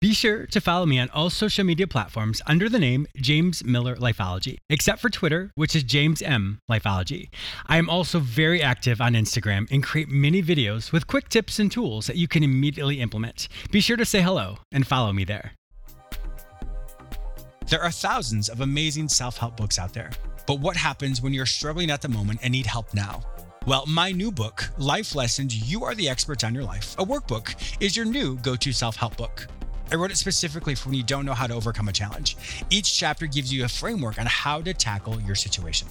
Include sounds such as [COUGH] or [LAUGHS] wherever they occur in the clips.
Be sure to follow me on all social media platforms under the name James Miller Lifeology, except for Twitter, which is James M Lifeology. I am also very active on Instagram and create many videos with quick tips and tools that you can immediately implement. Be sure to say hello and follow me there. There are thousands of amazing self help books out there, but what happens when you're struggling at the moment and need help now? Well, my new book, Life Lessons You Are the Experts on Your Life, a workbook, is your new go to self help book. I wrote it specifically for when you don't know how to overcome a challenge. Each chapter gives you a framework on how to tackle your situation.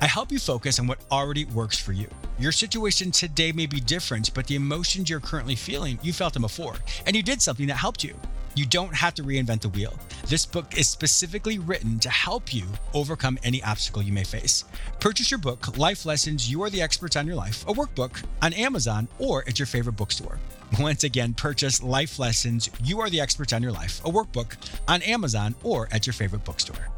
I help you focus on what already works for you. Your situation today may be different, but the emotions you're currently feeling, you felt them before, and you did something that helped you. You don't have to reinvent the wheel. This book is specifically written to help you overcome any obstacle you may face. Purchase your book, Life Lessons You Are the Experts on Your Life, a workbook, on Amazon or at your favorite bookstore. Once again, purchase Life Lessons You Are the Experts on Your Life, a workbook, on Amazon or at your favorite bookstore.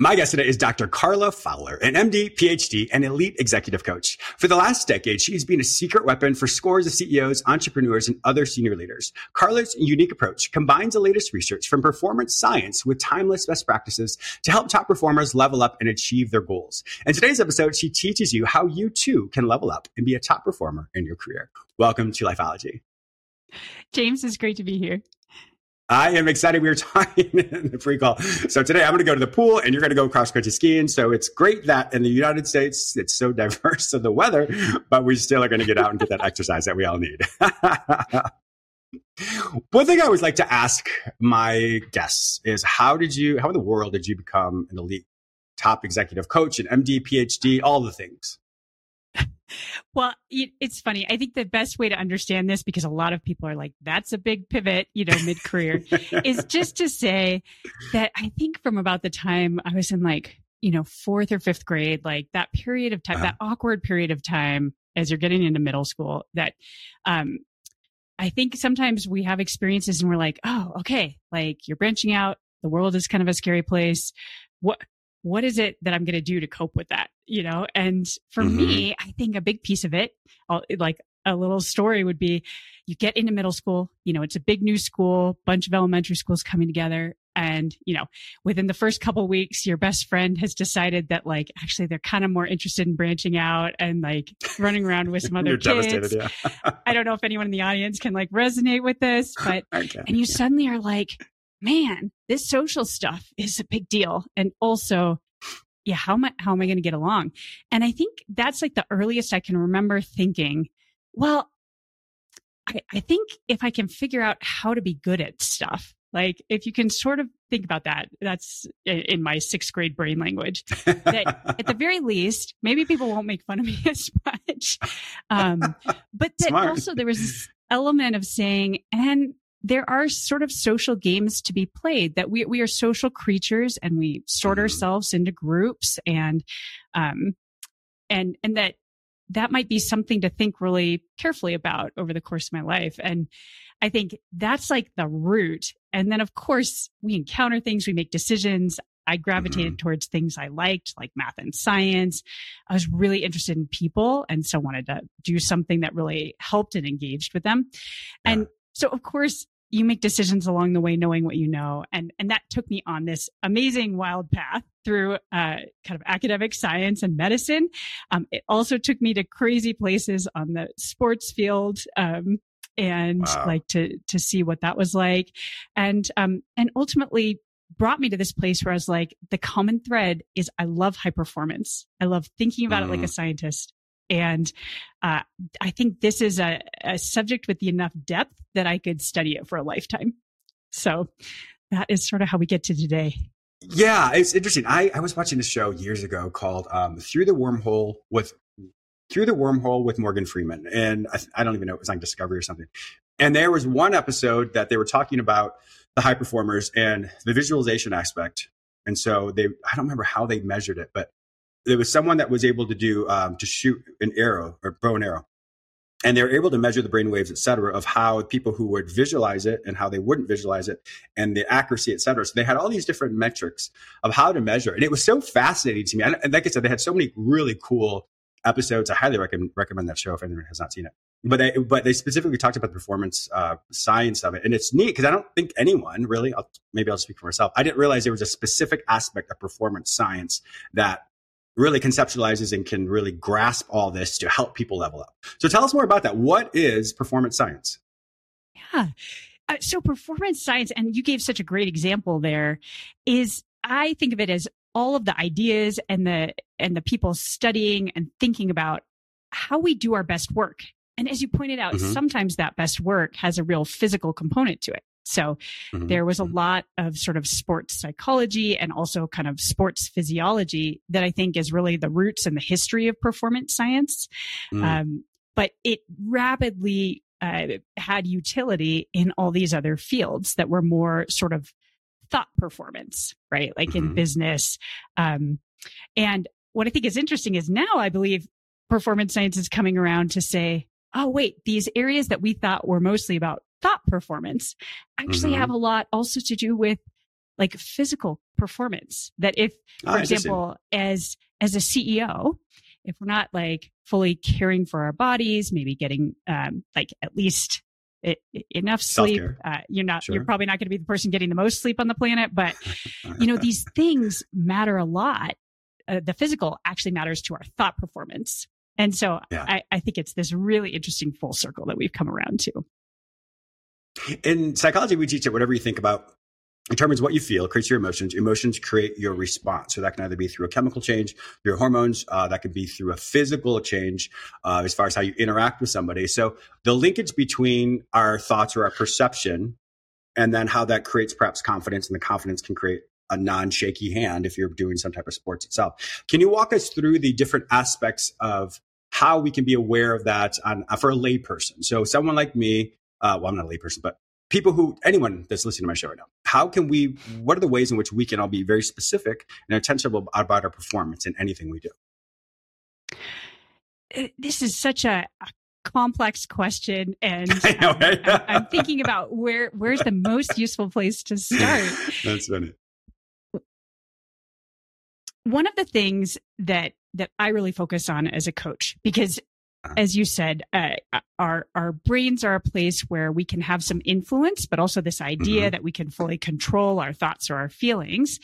My guest today is Dr. Carla Fowler, an MD, PhD, and elite executive coach. For the last decade, she has been a secret weapon for scores of CEOs, entrepreneurs, and other senior leaders. Carla's unique approach combines the latest research from performance science with timeless best practices to help top performers level up and achieve their goals. In today's episode, she teaches you how you too can level up and be a top performer in your career. Welcome to Lifeology. James, it's great to be here. I am excited. We were talking [LAUGHS] in the pre-call. So today I'm going to go to the pool and you're going to go cross country skiing. So it's great that in the United States, it's so diverse of the weather, but we still are going to get out and get that exercise that we all need. [LAUGHS] One thing I always like to ask my guests is how did you, how in the world did you become an elite top executive coach, an MD, PhD, all the things? Well, it's funny. I think the best way to understand this, because a lot of people are like, that's a big pivot, you know, mid career, [LAUGHS] is just to say that I think from about the time I was in like, you know, fourth or fifth grade, like that period of time, uh-huh. that awkward period of time as you're getting into middle school, that, um, I think sometimes we have experiences and we're like, oh, okay, like you're branching out. The world is kind of a scary place. What, what is it that I'm going to do to cope with that? You know, and for mm-hmm. me, I think a big piece of it, like a little story would be you get into middle school, you know, it's a big new school, bunch of elementary schools coming together. And, you know, within the first couple weeks, your best friend has decided that like, actually they're kind of more interested in branching out and like running around with some [LAUGHS] other kids. Yeah. I don't know if anyone in the audience can like resonate with this, [LAUGHS] but, and you suddenly are like, man, this social stuff is a big deal. And also, yeah, how am I, how am I going to get along? And I think that's like the earliest I can remember thinking, well, I, I think if I can figure out how to be good at stuff, like if you can sort of think about that, that's in my sixth grade brain language. That at the very least, maybe people won't make fun of me [LAUGHS] as much. Um, but that Smart. also there was this element of saying, and there are sort of social games to be played that we, we are social creatures and we sort mm-hmm. ourselves into groups and, um, and, and that that might be something to think really carefully about over the course of my life. And I think that's like the root. And then of course we encounter things, we make decisions. I gravitated mm-hmm. towards things I liked, like math and science. I was really interested in people and so wanted to do something that really helped and engaged with them. Yeah. And so of course you make decisions along the way, knowing what you know. And, and that took me on this amazing wild path through, uh, kind of academic science and medicine. Um, it also took me to crazy places on the sports field. Um, and wow. like to, to see what that was like. And, um, and ultimately brought me to this place where I was like, the common thread is I love high performance. I love thinking about mm. it like a mm. scientist. And uh, I think this is a, a subject with enough depth that I could study it for a lifetime. So that is sort of how we get to today. Yeah, it's interesting. I, I was watching a show years ago called um, Through the Wormhole with Through the Wormhole with Morgan Freeman, and I, I don't even know it was on Discovery or something. And there was one episode that they were talking about the high performers and the visualization aspect. And so they, I don't remember how they measured it, but there was someone that was able to do um, to shoot an arrow or bow and arrow and they were able to measure the brain waves, et cetera, of how people who would visualize it and how they wouldn't visualize it and the accuracy, et cetera. So they had all these different metrics of how to measure. And it was so fascinating to me. And like I said, they had so many really cool episodes. I highly recommend, recommend that show if anyone has not seen it. But they, but they specifically talked about the performance uh, science of it. And it's neat because I don't think anyone really, I'll, maybe I'll speak for myself. I didn't realize there was a specific aspect of performance science that really conceptualizes and can really grasp all this to help people level up. So tell us more about that. What is performance science? Yeah. Uh, so performance science, and you gave such a great example there, is I think of it as all of the ideas and the and the people studying and thinking about how we do our best work. And as you pointed out, mm-hmm. sometimes that best work has a real physical component to it. So mm-hmm. there was a mm-hmm. lot of sort of sports psychology and also kind of sports physiology that I think is really the roots and the history of performance science. Mm. Um, but it rapidly uh, had utility in all these other fields that were more sort of thought performance, right? Like mm-hmm. in business. Um, and what I think is interesting is now I believe performance science is coming around to say, oh, wait, these areas that we thought were mostly about thought performance actually mm-hmm. have a lot also to do with like physical performance that if for oh, example as as a ceo if we're not like fully caring for our bodies maybe getting um like at least it, enough sleep uh, you're not sure. you're probably not going to be the person getting the most sleep on the planet but you know [LAUGHS] these things matter a lot uh, the physical actually matters to our thought performance and so yeah. I, I think it's this really interesting full circle that we've come around to in psychology, we teach that whatever you think about determines what you feel, creates your emotions. Emotions create your response. So that can either be through a chemical change, through hormones. Uh, that could be through a physical change uh, as far as how you interact with somebody. So the linkage between our thoughts or our perception and then how that creates perhaps confidence and the confidence can create a non-shaky hand if you're doing some type of sports itself. Can you walk us through the different aspects of how we can be aware of that on, for a layperson? So someone like me, uh, well, I'm not a layperson, but people who, anyone that's listening to my show right now, how can we, what are the ways in which we can all be very specific and intentional about our performance in anything we do? Uh, this is such a, a complex question and [LAUGHS] know, right? I'm, I'm, thinking about where where's the most useful place to start [LAUGHS] that's funny one of the things that that i really focus on as a coach because as you said, uh, our our brains are a place where we can have some influence, but also this idea mm-hmm. that we can fully control our thoughts or our feelings.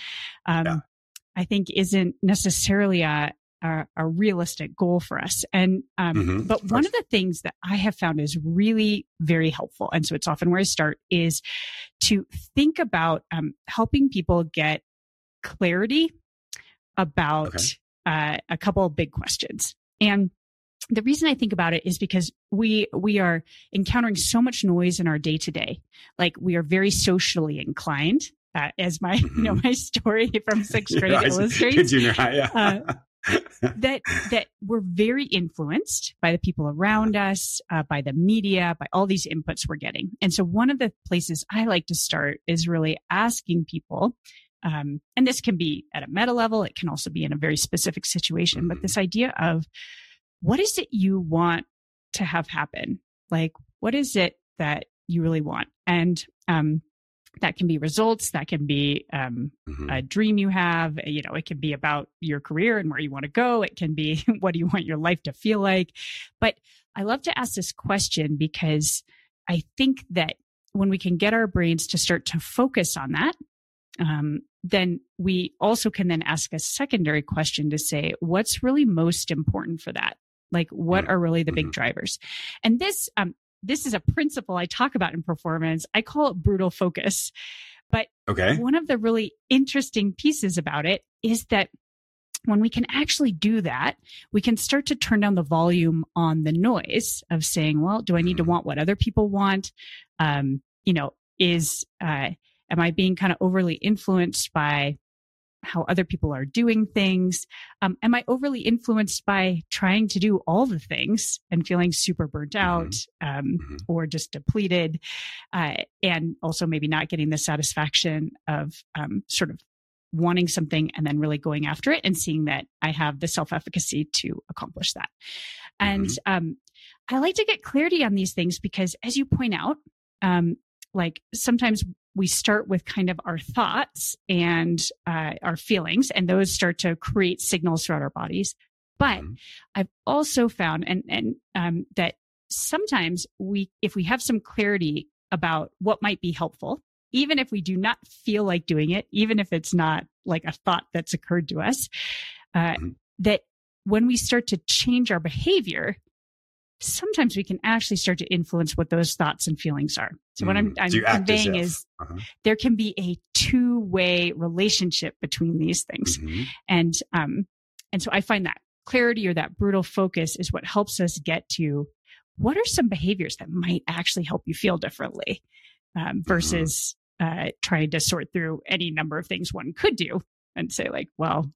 Um, yeah. I think isn't necessarily a, a, a realistic goal for us. And um, mm-hmm. but of one of the things that I have found is really very helpful, and so it's often where I start is to think about um, helping people get clarity about okay. uh, a couple of big questions and the reason I think about it is because we we are encountering so much noise in our day to day. Like we are very socially inclined, uh, as my mm-hmm. you know mm-hmm. my story from sixth grade illustrates. Junior high, yeah. uh, [LAUGHS] that that we're very influenced by the people around us, uh, by the media, by all these inputs we're getting. And so one of the places I like to start is really asking people. Um, and this can be at a meta level. It can also be in a very specific situation, mm-hmm. but this idea of what is it you want to have happen? Like, what is it that you really want? And, um, that can be results. That can be um, mm-hmm. a dream you have. You know, it can be about your career and where you want to go. It can be [LAUGHS] what do you want your life to feel like. But I love to ask this question because I think that when we can get our brains to start to focus on that, um, then we also can then ask a secondary question to say, what's really most important for that? Like, what mm-hmm. are really the big mm-hmm. drivers? And this, um, this is a principle I talk about in performance. I call it brutal focus. But okay. one of the really interesting pieces about it is that when we can actually do that, we can start to turn down the volume on the noise of saying, well, do I need to mm-hmm. want what other people want? Um, you know, is, uh, am I being kind of overly influenced by how other people are doing things? Um, am I overly influenced by trying to do all the things and feeling super burnt mm-hmm. out mm-hmm. Um, mm-hmm. or just depleted? Uh, and also maybe not getting the satisfaction of um, sort of wanting something and then really going after it and seeing that I have the self efficacy to accomplish that. And mm-hmm. um, I like to get clarity on these things because, as you point out, um, like sometimes we start with kind of our thoughts and uh, our feelings, and those start to create signals throughout our bodies. But mm-hmm. I've also found, and and um, that sometimes we, if we have some clarity about what might be helpful, even if we do not feel like doing it, even if it's not like a thought that's occurred to us, uh, mm-hmm. that when we start to change our behavior, sometimes we can actually start to influence what those thoughts and feelings are. So what I'm, mm. I'm conveying is uh-huh. there can be a two way relationship between these things. Mm-hmm. And, um, and so I find that clarity or that brutal focus is what helps us get to what are some behaviors that might actually help you feel differently um, mm-hmm. versus mm-hmm. uh, trying to sort through any number of things one could do and say like, well,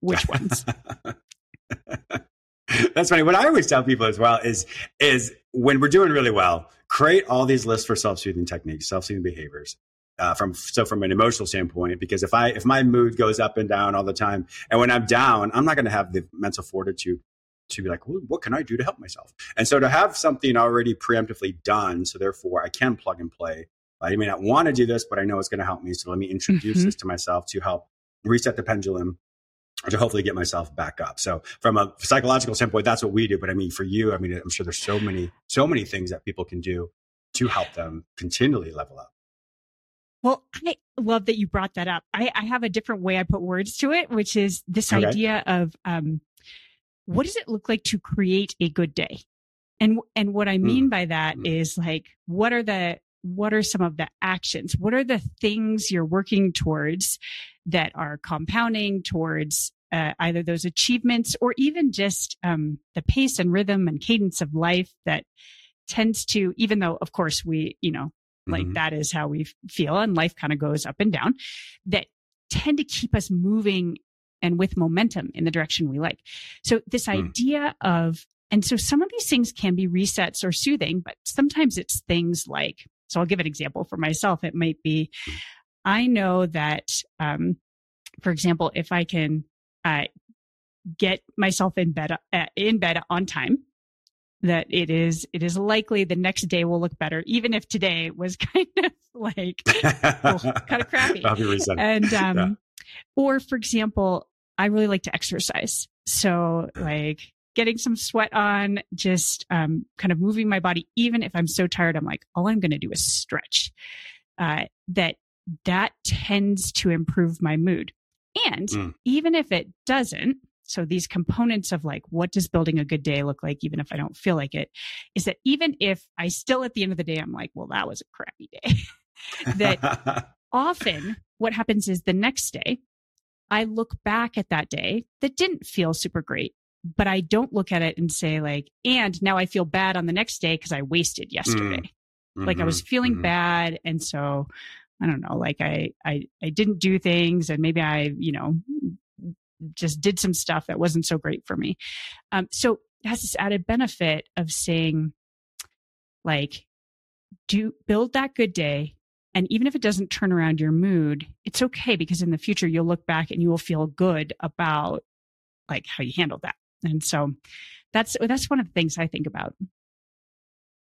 which ones? [LAUGHS] That's funny. What I always tell people as well is is when we're doing really well, create all these lists for self soothing techniques, self soothing behaviors. Uh, from so from an emotional standpoint, because if I if my mood goes up and down all the time, and when I'm down, I'm not going to have the mental fortitude to be like, well, what can I do to help myself? And so to have something already preemptively done, so therefore I can plug and play. I may not want to do this, but I know it's going to help me. So let me introduce mm-hmm. this to myself to help reset the pendulum to hopefully get myself back up. So from a psychological standpoint, that's what we do. But I mean, for you, I mean, I'm sure there's so many, so many things that people can do to help them continually level up. Well, I love that you brought that up. I, I have a different way I put words to it, which is this okay. idea of um, what does it look like to create a good day? And and what I mean mm. by that mm. is like what are the what are some of the actions? What are the things you're working towards that are compounding towards uh, either those achievements or even just um, the pace and rhythm and cadence of life that tends to, even though, of course, we, you know, like mm-hmm. that is how we feel and life kind of goes up and down, that tend to keep us moving and with momentum in the direction we like. So this mm. idea of, and so some of these things can be resets or soothing, but sometimes it's things like, so I'll give an example for myself. It might be, I know that, um, for example, if I can uh, get myself in bed uh, in bed on time, that it is it is likely the next day will look better, even if today was [LAUGHS] kind of like well, kind of crappy. [LAUGHS] and um, yeah. or for example, I really like to exercise, so like getting some sweat on, just um, kind of moving my body, even if I'm so tired, I'm like, all I'm going to do is stretch. Uh, that that tends to improve my mood. And mm. even if it doesn't, so these components of like, what does building a good day look like, even if I don't feel like it, is that even if I still at the end of the day, I'm like, well, that was a crappy day. [LAUGHS] that often what happens is the next day, I look back at that day that didn't feel super great, but I don't look at it and say like, and now I feel bad on the next day because I wasted yesterday. Mm. Mm-hmm. Like I was mm-hmm. feeling mm-hmm. bad. And so I don't know, like I, I, I didn't do things and maybe I, you know, just did some stuff that wasn't so great for me. Um, so it has this added benefit of saying, like, do build that good day. And even if it doesn't turn around your mood, it's okay because in the future you'll look back and you will feel good about like how you handled that. And so that's that's one of the things I think about.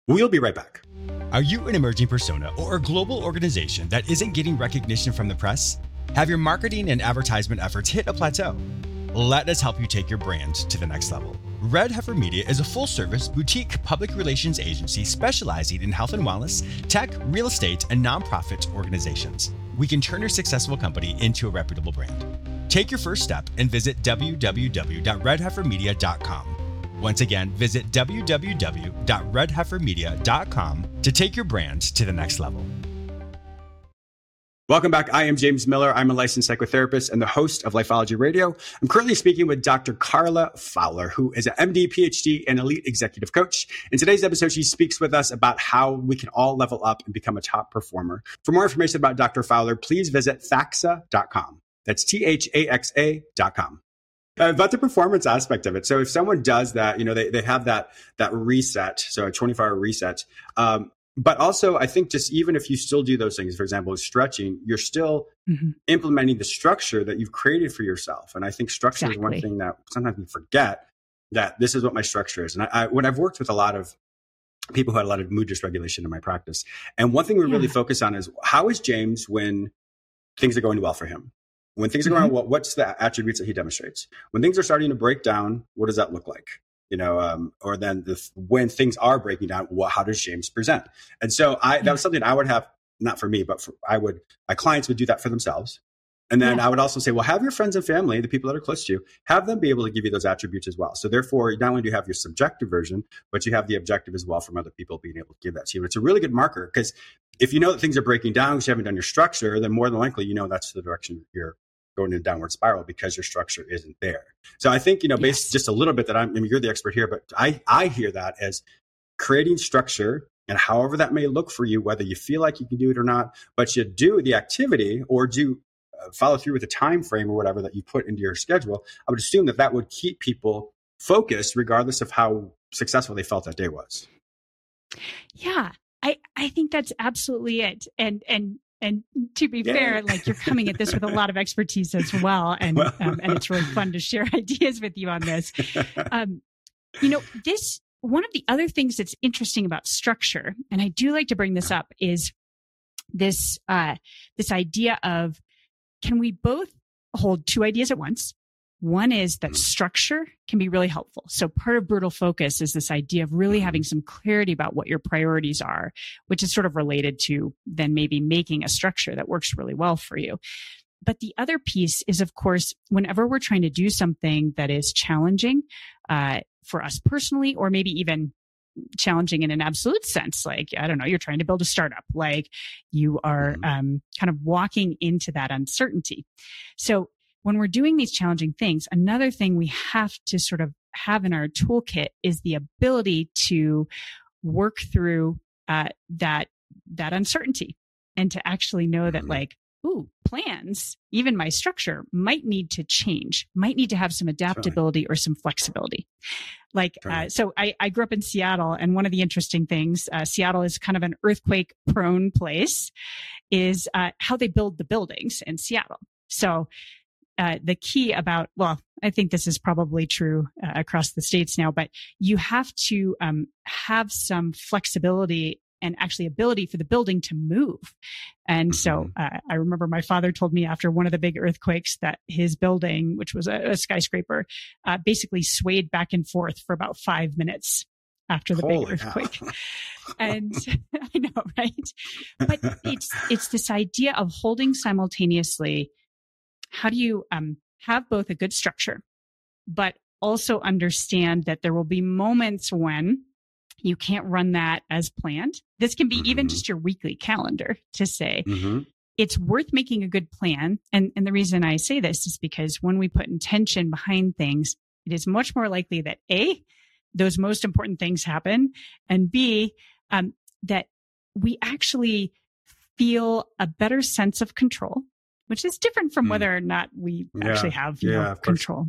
We'll be right back. Are you an emerging persona or a global organization that isn't getting recognition from the press? Have your marketing and advertisement efforts hit a plateau? Let us help you take your brand to the next level. Red Heifer Media is a full service boutique public relations agency specializing in health and wellness, tech, real estate, and nonprofit organizations. We can turn your successful company into a reputable brand. Take your first step and visit www.redheifermedia.com once again, visit www.redheifermedia.com to take your brand to the next level. Welcome back. I am James Miller. I'm a licensed psychotherapist and the host of Lifeology Radio. I'm currently speaking with Dr. Carla Fowler, who is an MD, PhD, and elite executive coach. In today's episode, she speaks with us about how we can all level up and become a top performer. For more information about Dr. Fowler, please visit thaxa.com. That's T H A X A.com. Uh, about the performance aspect of it. So if someone does that, you know, they, they have that, that reset. So a 24 hour reset. Um, but also I think just even if you still do those things, for example, stretching, you're still mm-hmm. implementing the structure that you've created for yourself. And I think structure exactly. is one thing that sometimes we forget that this is what my structure is. And I, I, when I've worked with a lot of people who had a lot of mood dysregulation in my practice, and one thing we yeah. really focus on is how is James when things are going well for him? When things are going mm-hmm. well, what's the attributes that he demonstrates? When things are starting to break down, what does that look like? You know, um, or then the, when things are breaking down, what, how does James present? And so I, that was something I would have, not for me, but for, I would, my clients would do that for themselves. And then yeah. I would also say, well, have your friends and family, the people that are close to you, have them be able to give you those attributes as well. So therefore, not only do you have your subjective version, but you have the objective as well from other people being able to give that to you. It's a really good marker because if you know that things are breaking down because you haven't done your structure, then more than likely you know that's the direction you're going in a downward spiral because your structure isn't there. So I think, you know, based yes. just a little bit that I'm, I mean, you're the expert here, but I, I hear that as creating structure and however that may look for you, whether you feel like you can do it or not, but you do the activity or do follow through with a time frame or whatever that you put into your schedule, I would assume that that would keep people focused regardless of how successful they felt that day was. Yeah, I I think that's absolutely it. And and and to be yeah. fair, like you're coming at this with a lot of expertise as well, [LAUGHS] and well. um, and it's really fun to share [LAUGHS] ideas with you on this. [LAUGHS] Um, you know, this one of the other things that's interesting about structure, and I do like to bring this up, is this uh, this idea of can we both hold two ideas at once? One is that mm. structure can be really helpful. So part of brutal focus is this idea of really mm-hmm. having some clarity about what your priorities are, which is sort of related to then maybe making a structure that works really well for you. But the other piece is, of course, whenever we're trying to do something that is challenging, uh, for us personally, or maybe even challenging in an absolute sense. Like, I don't know, you're trying to build a startup, like you are mm-hmm. um, kind of walking into that uncertainty. So when we're doing these challenging things, another thing we have to sort of have in our toolkit is the ability to work through uh, that that uncertainty and to actually know that mm-hmm. like ooh, plans, even my structure might need to change, might need to have some adaptability or some flexibility. Like, uh, uh, so I, I grew up in Seattle and one of the interesting things, uh, Seattle is kind of an earthquake prone place is, uh, how they build the buildings in Seattle. So, uh, the key about, well, I think this is probably true uh, across the states now, but you have to um, have some flexibility and actually ability for the building to move. And so mm-hmm. uh, I remember my father told me after one of the big earthquakes that his building, which was a, a skyscraper, uh, basically swayed back and forth for about five minutes after the Holy big earthquake. [LAUGHS] and [LAUGHS] I know, right? But it's it's this idea of holding simultaneously. How do you um, have both a good structure, but also understand that there will be moments when you can't run that as planned. This can be mm-hmm. even just your weekly calendar to say, mm-hmm. it's worth making a good plan. And, and the reason I say this is because when we put intention behind things, it is much more likely that A, those most important things happen, and B, um, that we actually feel a better sense of control, which is different from mm. whether or not we yeah. actually have yeah, know, control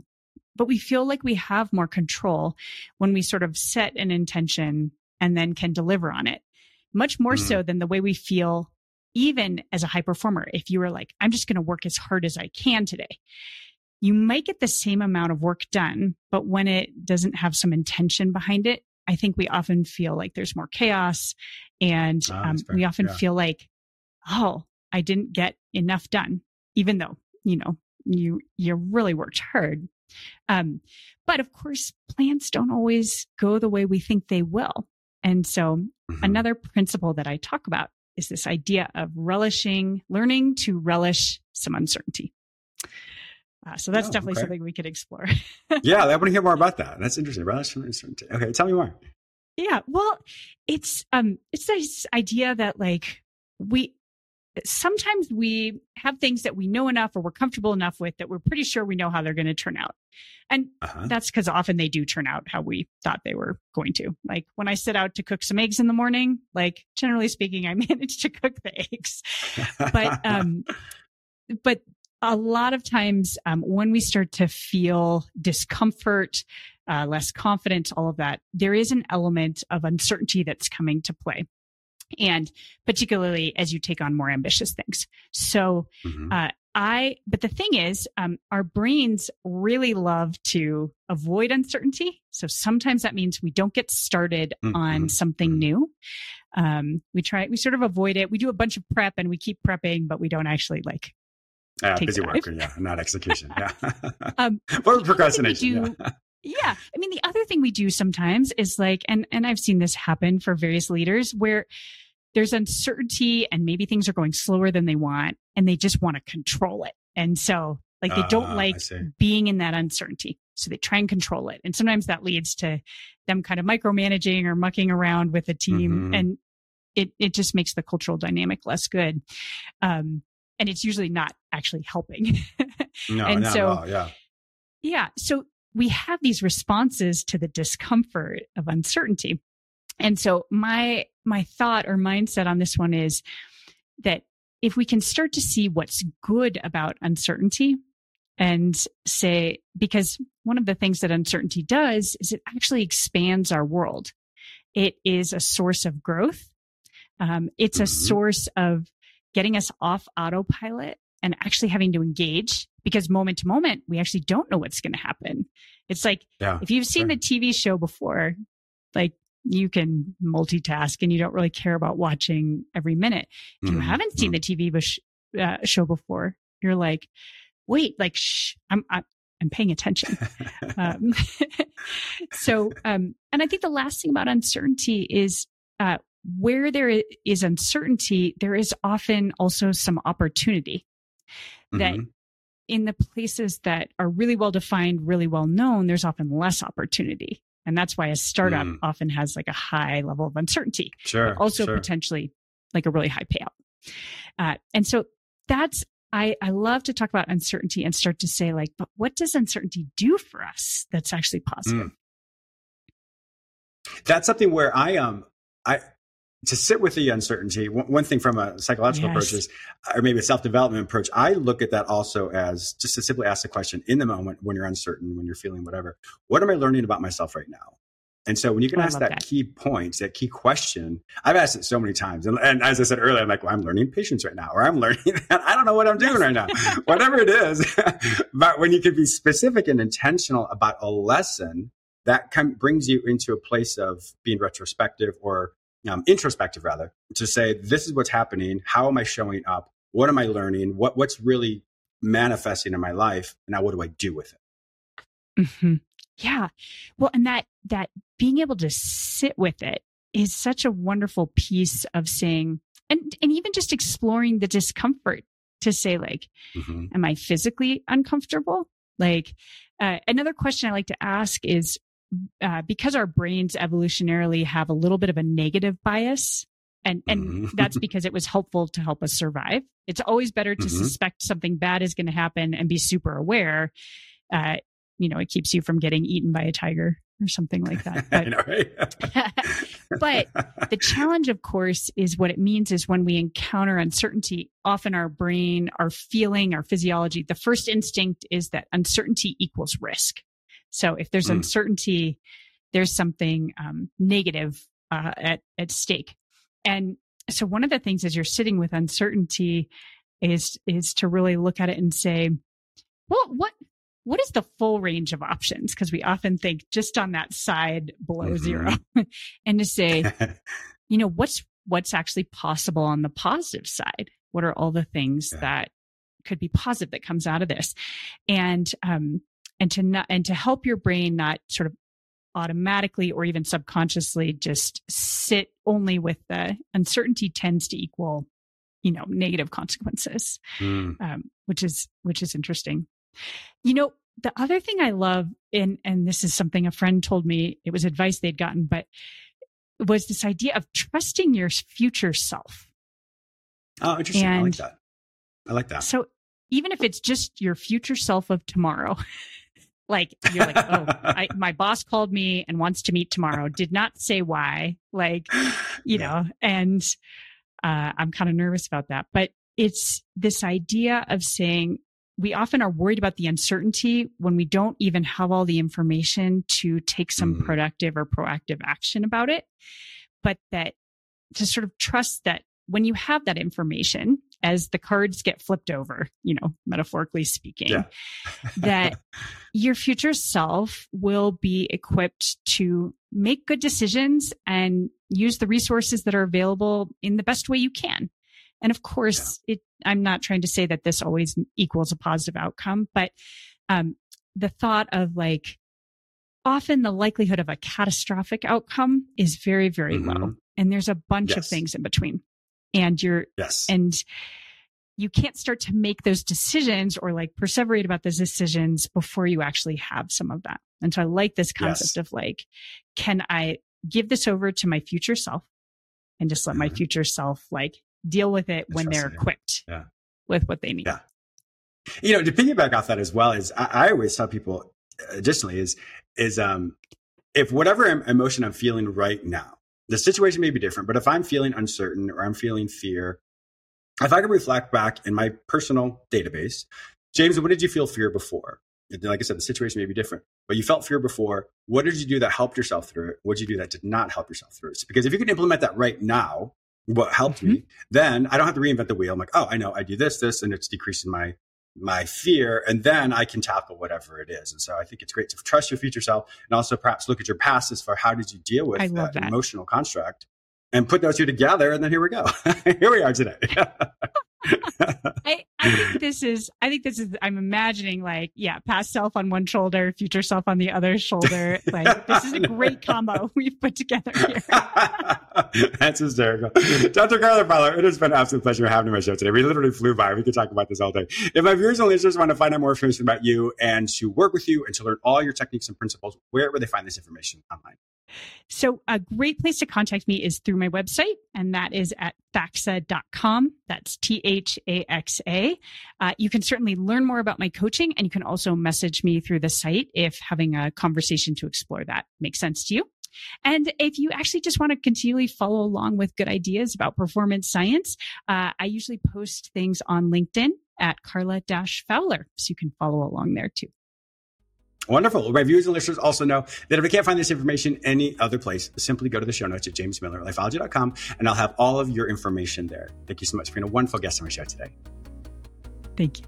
but we feel like we have more control when we sort of set an intention and then can deliver on it much more mm-hmm. so than the way we feel even as a high performer if you were like i'm just going to work as hard as i can today you might get the same amount of work done but when it doesn't have some intention behind it i think we often feel like there's more chaos and oh, um, we often yeah. feel like oh i didn't get enough done even though you know you you really worked hard um, but of course, plans don't always go the way we think they will. And so mm-hmm. another principle that I talk about is this idea of relishing, learning to relish some uncertainty. Uh, so that's oh, definitely okay. something we could explore. yeah, I [LAUGHS] want to hear more about that. That's interesting. Relish some uncertainty. Okay, tell me more. Yeah, well, it's um, it's this idea that like we sometimes we have things that we know enough or we're comfortable enough with that we're pretty sure we know how they're going to turn out. And uh-huh. that's because often they do turn out how we thought they were going to. Like when I set out to cook some eggs in the morning, like generally speaking, I [LAUGHS] managed to cook the eggs. but, [LAUGHS] um, but a lot of times, um, when we start to feel discomfort, uh, less confident, all of that, there is an element of uncertainty that's coming to play and particularly as you take on more ambitious things. So, mm-hmm. uh, I, but the thing is, um, our brains really love to avoid uncertainty. So sometimes that means we don't get started mm-hmm. on something mm-hmm. new. Um, we try, we sort of avoid it. We do a bunch of prep and we keep prepping, but we don't actually like. Yeah, busy work, yeah, not execution. Yeah. [LAUGHS] um, or procrastination. Yeah. I mean, the other thing we do sometimes is like, and, and I've seen this happen for various leaders where there's uncertainty and maybe things are going slower than they want and they just want to control it. And so like they don't uh, like being in that uncertainty. So they try and control it. And sometimes that leads to them kind of micromanaging or mucking around with a team. Mm-hmm. And it, it just makes the cultural dynamic less good. Um, and it's usually not actually helping. [LAUGHS] no, and so, yeah. Yeah. So we have these responses to the discomfort of uncertainty. And so my, my thought or mindset on this one is that if we can start to see what's good about uncertainty and say, because one of the things that uncertainty does is it actually expands our world. It is a source of growth. Um, it's mm-hmm. a source of getting us off autopilot and actually having to engage because moment to moment, we actually don't know what's going to happen. It's like, yeah, if you've seen sure. the TV show before, like you can multitask and you don't really care about watching every minute. If you mm-hmm. haven't seen mm-hmm. the TV uh, show before, you're like, wait, like, shh, I'm, I'm, I'm paying attention. [LAUGHS] um, [LAUGHS] so, um, and I think the last thing about uncertainty is, uh, where there is uncertainty, there is often also some opportunity that mm-hmm. in the places that are really well defined, really well known, there's often less opportunity. And that's why a startup mm. often has like a high level of uncertainty. Sure. also sure. potentially like a really high payout. Uh, and so that's, I, I love to talk about uncertainty and start to say like, but what does uncertainty do for us that's actually positive? Mm. That's something where I, um, I, to sit with the uncertainty, one thing from a psychological yes. approach is, or maybe a self development approach, I look at that also as just to simply ask the question in the moment when you're uncertain, when you're feeling whatever, what am I learning about myself right now? And so when you can oh, ask that, that, key point, that key question, I've asked it so many times. And, and as I said earlier, I'm like, well, I'm learning patience right now, or I'm learning [LAUGHS] that I don't know what I'm doing right now, [LAUGHS] whatever it is. [LAUGHS] but when you can be specific and intentional about a lesson, that can, brings you into a place of being retrospective or um, introspective rather, to say, this is what's happening. How am I showing up? What am I learning? What, what's really manifesting in my life? And now what do I do with it? Mm-hmm. Yeah. Well, and that, that being able to sit with it is such a wonderful piece of saying, and, and even just exploring the discomfort to say like, mm-hmm. am I physically uncomfortable? Like, uh, another question I like to ask is, uh, because our brains evolutionarily have a little bit of a negative bias, and and mm-hmm. [LAUGHS] that's because it was helpful to help us survive. It's always better to mm-hmm. suspect something bad is going to happen and be super aware. Uh, you know, it keeps you from getting eaten by a tiger or something like that. [LAUGHS] But, know, right? [LAUGHS] but the challenge, of course, is what it means is when we encounter uncertainty, often our brain, our feeling, our physiology, the first instinct is that uncertainty equals risk. So if there's mm. uncertainty, there's something um, negative uh, at at stake. And so one of the things as you're sitting with uncertainty is is to really look at it and say, well, what what is the full range of options? Because we often think just on that side below mm-hmm. zero, [LAUGHS] and to say, [LAUGHS] you know, what's what's actually possible on the positive side? What are all the things yeah. that could be positive that comes out of this? And um, and to not, and to help your brain not sort of automatically or even subconsciously just sit only with the uncertainty tends to equal, you know, negative consequences, mm. um, which is, which is interesting. You know, the other thing I love, and, and this is something a friend told me, it was advice they'd gotten, but was this idea of trusting your future self. Oh, interesting. And I like that. I like that. So even if it's just your future self of tomorrow, [LAUGHS] Like you're like, oh, I, my boss called me and wants to meet tomorrow. Did not say why. Like, [LAUGHS] you know, and uh, I'm kind of nervous about that. But it's this idea of saying we often are worried about the uncertainty when we don't even have all the information to take some mm. productive or proactive action about it. But that to sort of trust that when you have that information as the cards get flipped over, you know, metaphorically speaking, Yeah. that [LAUGHS] your future self will be equipped to make good decisions and use the resources that are available in the best way you can. And of course, it, I'm not trying to say that this always equals a positive outcome, but um, the thought of like, often the likelihood of a catastrophic outcome is very, very low. Mhm. And there's a bunch of things in between. And you're, Yes. and you can't start to make those decisions or like perseverate about those decisions before you actually have some of that. And so I like this concept Yes. of like, can I give this over to my future self and just let my Mhm. future self like deal with it when they're equipped Yeah. with what they need? Yeah. you know, to piggyback off that as well is I, I always tell people additionally is, is, um, if whatever emotion I'm feeling right now, the situation may be different, but if I'm feeling uncertain or I'm feeling fear, if I can reflect back in my personal database, James, what did you feel fear before? Like I said, the situation may be different, but you felt fear before. What did you do that helped yourself through it? What did you do that did not help yourself through it? Because if you can implement that right now, what helped me, mm-hmm. then I don't have to reinvent the wheel. I'm like, oh, I know I do this, this, and it's decreasing my my fear, and then I can tackle whatever it is. And so I think it's great to trust your future self and also perhaps look at your past as far how did you deal with that, that. emotional construct and put those two together, and then here we go. [LAUGHS] here we are today. [LAUGHS] [LAUGHS] I, I think this is, I think this is, I'm imagining like, yeah, past self on one shoulder, future self on the other shoulder. [LAUGHS] Like, this is a great combo [LAUGHS] we've put together here. That's hysterical. Dr. Carla Fowler, it has been an absolute pleasure having you on my show today. We literally flew by. We could talk about this all day. If my viewers and listeners want to find out more information about you and to work with you and to learn all your techniques and principles, where would they find this information online? So a great place to contact me is through my website, and that is at thaxa.com. That's T-H-A-X-A. Uh, you can certainly learn more about my coaching, and you can also message me through the site if having a conversation to explore that makes sense to you. And if you actually just want to continually follow along with good ideas about performance science, uh, I usually post things on LinkedIn at Carla Fowler. So you can follow along there too. Wonderful. My viewers and listeners also know that if I can't find this information any other place, simply go to the show notes at jamesmillerlifeology.com and I'll have all of your information there. Thank you so much for being a wonderful guest on my show today. Thank you.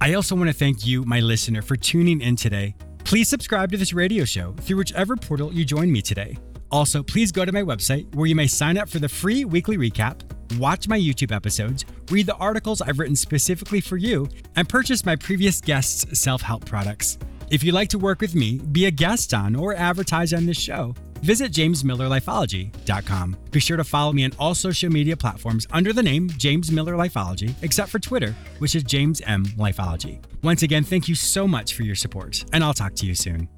I also want to thank you, my listener, for tuning in today. Please subscribe to this radio show through whichever portal you join me today. Also, please go to my website where you may sign up for the free weekly recap, watch my YouTube episodes, read the articles I've written specifically for you, and purchase my previous guests' self help products. If you'd like to work with me, be a guest on, or advertise on this show, visit jamesmillerlifeology.com. Be sure to follow me on all social media platforms under the name James Miller Lifeology, except for Twitter, which is James M Lifeology. Once again, thank you so much for your support, and I'll talk to you soon.